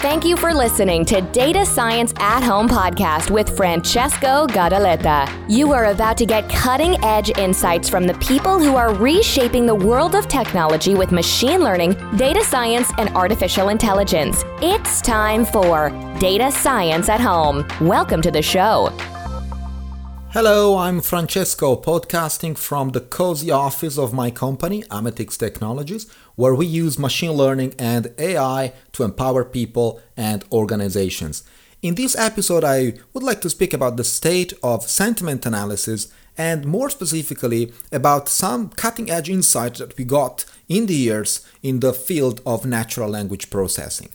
Thank you for listening to Data Science at Home podcast with Francesco Gadaletta. You are about to get cutting edge insights from the people who are reshaping the world of technology with machine learning, data science, and artificial intelligence. It's time for Data Science at Home. Welcome to the show. Hello, I'm Francesco, podcasting from the cozy office of my company, Amethix Technologies, where we use machine learning and AI to empower people and organizations. In this episode, I would like to speak about the state of sentiment analysis and more specifically about some cutting edge insights that we got in the years in the field of natural language processing.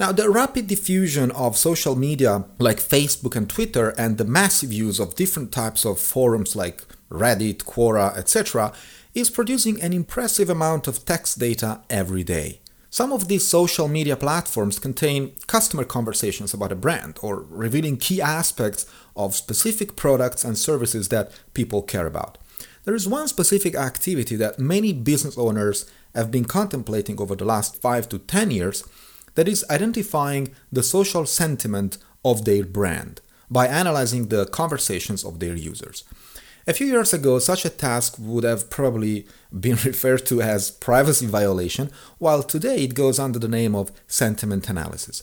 Now, the rapid diffusion of social media like Facebook and Twitter and the massive use of different types of forums like Reddit, Quora, etc., is producing an impressive amount of text data every day. Some of these social media platforms contain customer conversations about a brand or revealing key aspects of specific products and services that people care about. There is one specific activity that many business owners have been contemplating over the last 5 to 10 years that is identifying the social sentiment of their brand by analyzing the conversations of their users. A few years ago, such a task would have probably been referred to as privacy violation, while today it goes under the name of sentiment analysis.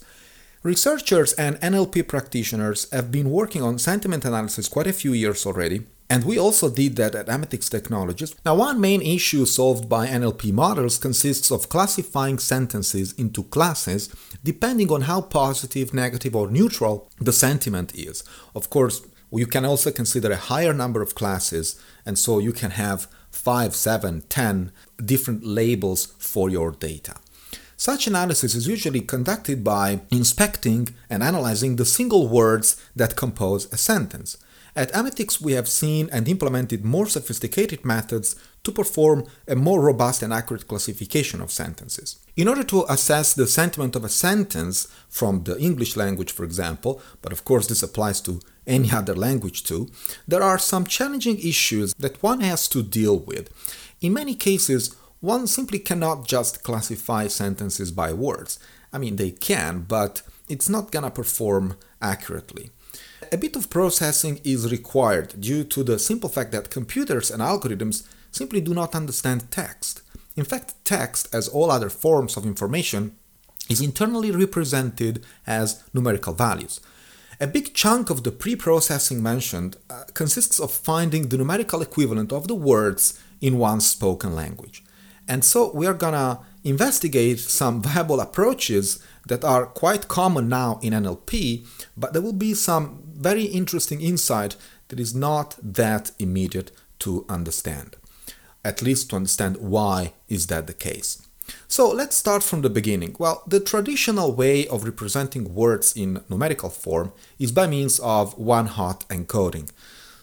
Researchers and NLP practitioners have been working on sentiment analysis quite a few years already, and we also did that at Amethix Technologies. Now, one main issue solved by NLP models consists of classifying sentences into classes depending on how positive, negative, or neutral the sentiment is. Of course, you can also consider a higher number of classes, and so you can have five, seven, ten different labels for your data. Such analysis is usually conducted by inspecting and analyzing the single words that compose a sentence. At Amethix, we have seen and implemented more sophisticated methods to perform a more robust and accurate classification of sentences. In order to assess the sentiment of a sentence from the English language, for example, but of course this applies to any other language too, there are some challenging issues that one has to deal with. In many cases, one simply cannot just classify sentences by words. I mean, they can, but it's not gonna perform accurately. A bit of processing is required due to the simple fact that computers and algorithms simply do not understand text. In fact, text, as all other forms of information, is internally represented as numerical values. A big chunk of the pre processing mentioned uh, consists of finding the numerical equivalent of the words in one's spoken language. And so we are gonna investigate some viable approaches that are quite common now in NLP, but there will be some very interesting insight that is not that immediate to understand. At least to understand why is that the case. So let's start from the beginning. Well, the traditional way of representing words in numerical form is by means of one-hot encoding.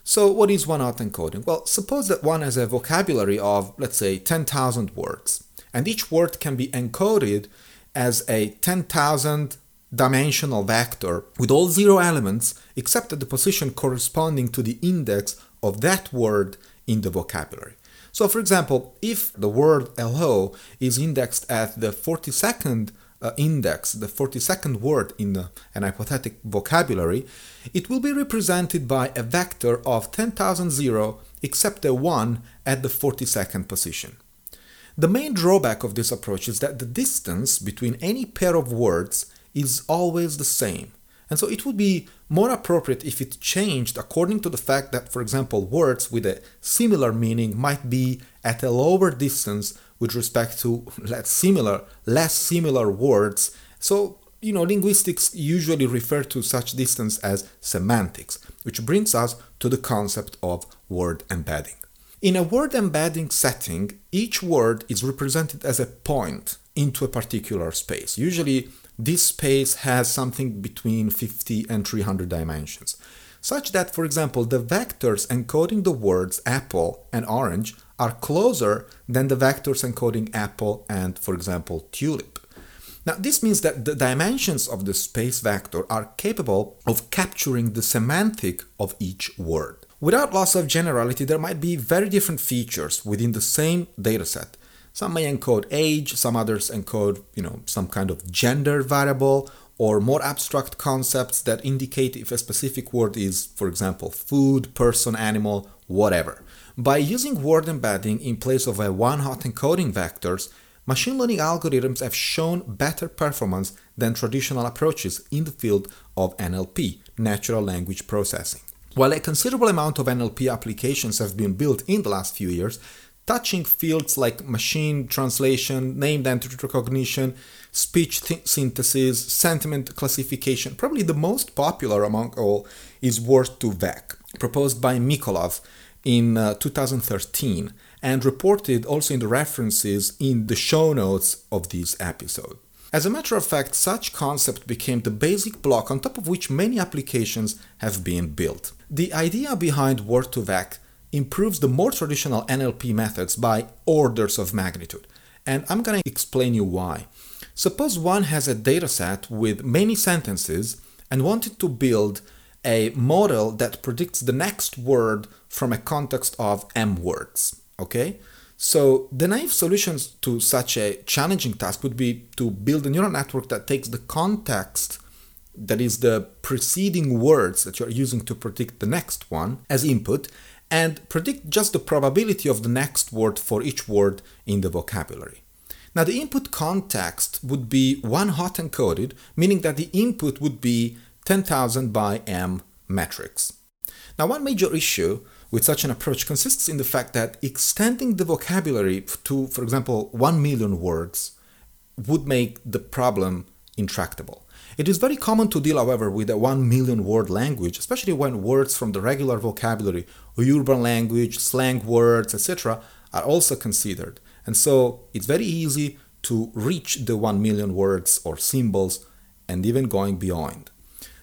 So what is one-hot encoding? Well, suppose that one has a vocabulary of, let's say, 10,000 words, and each word can be encoded as a 10,000 dimensional vector with all zero elements except at the position corresponding to the index of that word in the vocabulary. So, for example, if the word hello is indexed at the 42nd uh, index, the 42nd word in the, an hypothetical vocabulary, it will be represented by a vector of 10,000 zero except a 1 at the 42nd position. The main drawback of this approach is that the distance between any pair of words is always the same. And so it would be more appropriate if it changed according to the fact that, for example, words with a similar meaning might be at a lower distance with respect to less similar, less similar words. So, you know, linguistics usually refer to such distance as semantics, which brings us to the concept of word embedding. In a word embedding setting, each word is represented as a point into a particular space, usually this space has something between 50 and 300 dimensions, such that, for example, the vectors encoding the words apple and orange are closer than the vectors encoding apple and, for example, tulip. Now, this means that the dimensions of the space vector are capable of capturing the semantic of each word. Without loss of generality, there might be very different features within the same dataset some may encode age, some others encode, you know, some kind of gender variable, or more abstract concepts that indicate if a specific word is, for example, food, person, animal, whatever. By using word embedding in place of a one-hot encoding vectors, machine learning algorithms have shown better performance than traditional approaches in the field of NLP, natural language processing. While a considerable amount of NLP applications have been built in the last few years, touching fields like machine translation, named entity recognition, speech th- synthesis, sentiment classification, probably the most popular among all is Word2Vec, proposed by Mikolov in uh, 2013 and reported also in the references in the show notes of this episode. As a matter of fact, such concept became the basic block on top of which many applications have been built. The idea behind Word2Vec improves the more traditional NLP methods by orders of magnitude. And I'm going to explain you why. Suppose one has a dataset with many sentences and wanted to build a model that predicts the next word from a context of m words. Okay? So the naive solutions to such a challenging task would be to build a neural network that takes the context that is the preceding words that you're using to predict the next one as input and predict just the probability of the next word for each word in the vocabulary. Now, the input context would be one hot encoded, meaning that the input would be 10,000 by m matrix. Now, one major issue with such an approach consists in the fact that extending the vocabulary to, for example, 1 million words would make the problem intractable. It is very common to deal, however, with a 1 million word language, especially when words from the regular vocabulary, urban language, slang words, etc., are also considered. And so it's very easy to reach the 1 million words or symbols and even going beyond.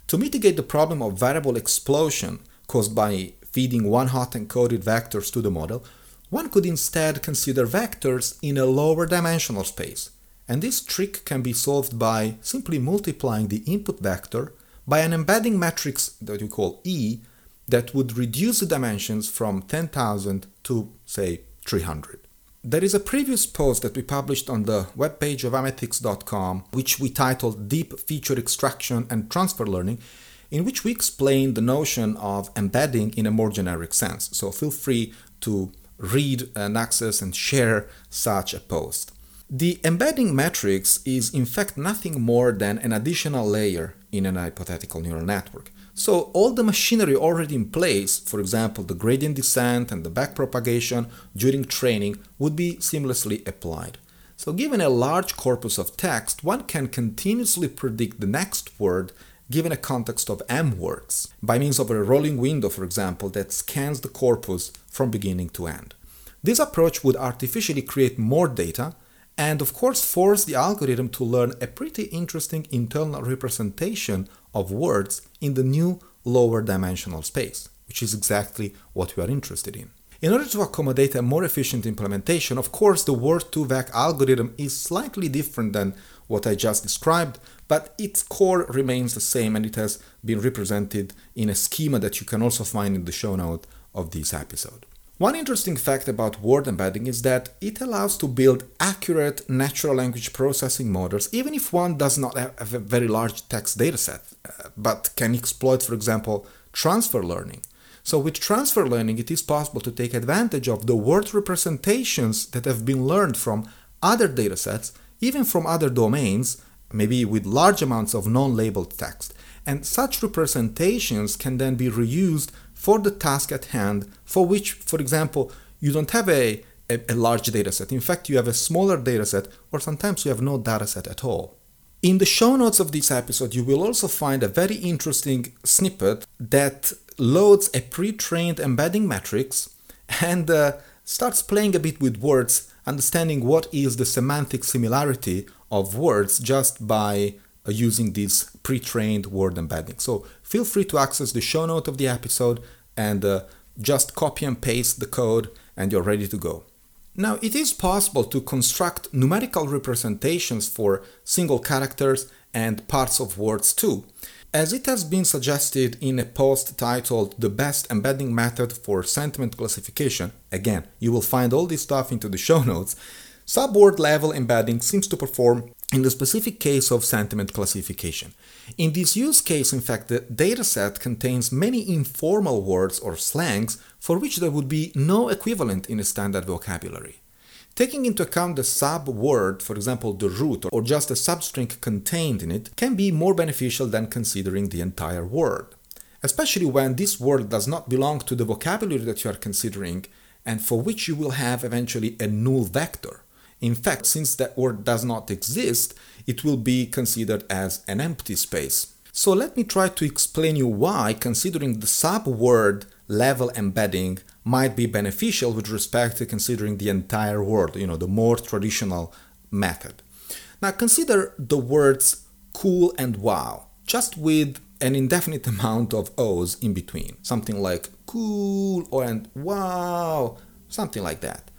To mitigate the problem of variable explosion caused by feeding one hot encoded vectors to the model, one could instead consider vectors in a lower dimensional space. And this trick can be solved by simply multiplying the input vector by an embedding matrix that we call E that would reduce the dimensions from 10,000 to, say, 300. There is a previous post that we published on the webpage of amethix.com, which we titled Deep Feature Extraction and Transfer Learning, in which we explain the notion of embedding in a more generic sense. So feel free to read and access and share such a post. The embedding matrix is in fact nothing more than an additional layer in an hypothetical neural network. So all the machinery already in place, for example the gradient descent and the backpropagation during training, would be seamlessly applied. So given a large corpus of text, one can continuously predict the next word given a context of m words by means of a rolling window, for example, that scans the corpus from beginning to end. This approach would artificially create more data and of course force the algorithm to learn a pretty interesting internal representation of words in the new lower dimensional space, which is exactly what we are interested in. In order to accommodate a more efficient implementation, of course, the Word2Vec algorithm is slightly different than what I just described, but its core remains the same and it has been represented in a schema that you can also find in the show note of this episode. One interesting fact about word embedding is that it allows to build accurate natural language processing models even if one does not have a very large text dataset, uh, but can exploit, for example, transfer learning. So with transfer learning, it is possible to take advantage of the word representations that have been learned from other datasets, even from other domains, maybe with large amounts of non-labeled text. And such representations can then be reused for the task at hand, for which, for example, you don't have a, a, a large dataset. In fact, you have a smaller dataset, or sometimes you have no dataset at all. In the show notes of this episode, you will also find a very interesting snippet that loads a pre trained embedding matrix and uh, starts playing a bit with words, understanding what is the semantic similarity of words just by uh, using this pre-trained word embedding. So feel free to access the show note of the episode and uh, just copy and paste the code and you're ready to go. Now, it is possible to construct numerical representations for single characters and parts of words too. As it has been suggested in a post titled The Best Embedding Method for Sentiment Classification, again, you will find all this stuff into the show notes, subword level embedding seems to perform in the specific case of sentiment classification. In this use case, in fact, the dataset contains many informal words or slangs for which there would be no equivalent in a standard vocabulary. Taking into account the sub word, for example, the root or just a substring contained in it, can be more beneficial than considering the entire word. Especially when this word does not belong to the vocabulary that you are considering and for which you will have eventually a null vector. In fact, since that word does not exist, it will be considered as an empty space. So let me try to explain you why considering the subword level embedding might be beneficial with respect to considering the entire word, you know, the more traditional method. Now consider the words cool and wow, just with an indefinite amount of O's in between, something like cool or and wow, something like that.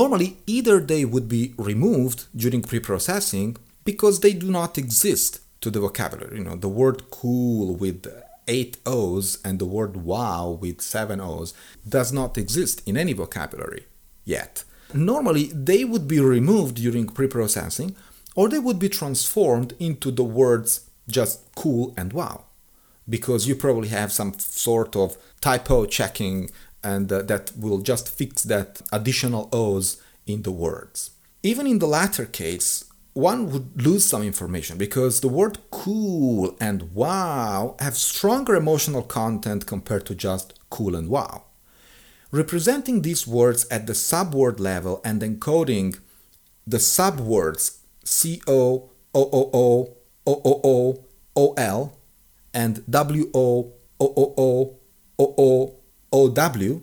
Normally, either they would be removed during preprocessing because they do not exist to the vocabulary. You know, the word cool with eight O's and the word wow with seven O's does not exist in any vocabulary yet. Normally, they would be removed during preprocessing or they would be transformed into the words just cool and wow because you probably have some sort of typo checking and uh, that will just fix that additional O's in the words. Even in the latter case, one would lose some information because the word cool and wow have stronger emotional content compared to just cool and wow. Representing these words at the subword level and encoding the subwords C O O O O O O O O L and W O O O O O O OW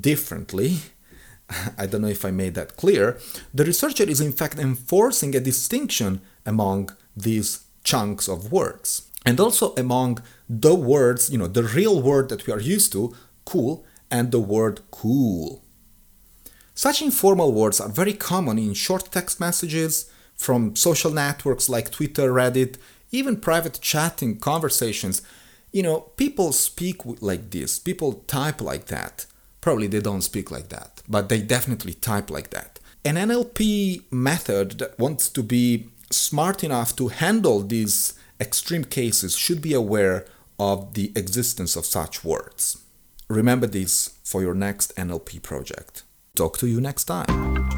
differently, I don't know if I made that clear, the researcher is in fact enforcing a distinction among these chunks of words. And also among the words, you know, the real word that we are used to, cool, and the word cool. Such informal words are very common in short text messages from social networks like Twitter, Reddit, even private chatting conversations you know, people speak like this, people type like that. Probably they don't speak like that, but they definitely type like that. An NLP method that wants to be smart enough to handle these extreme cases should be aware of the existence of such words. Remember this for your next NLP project. Talk to you next time.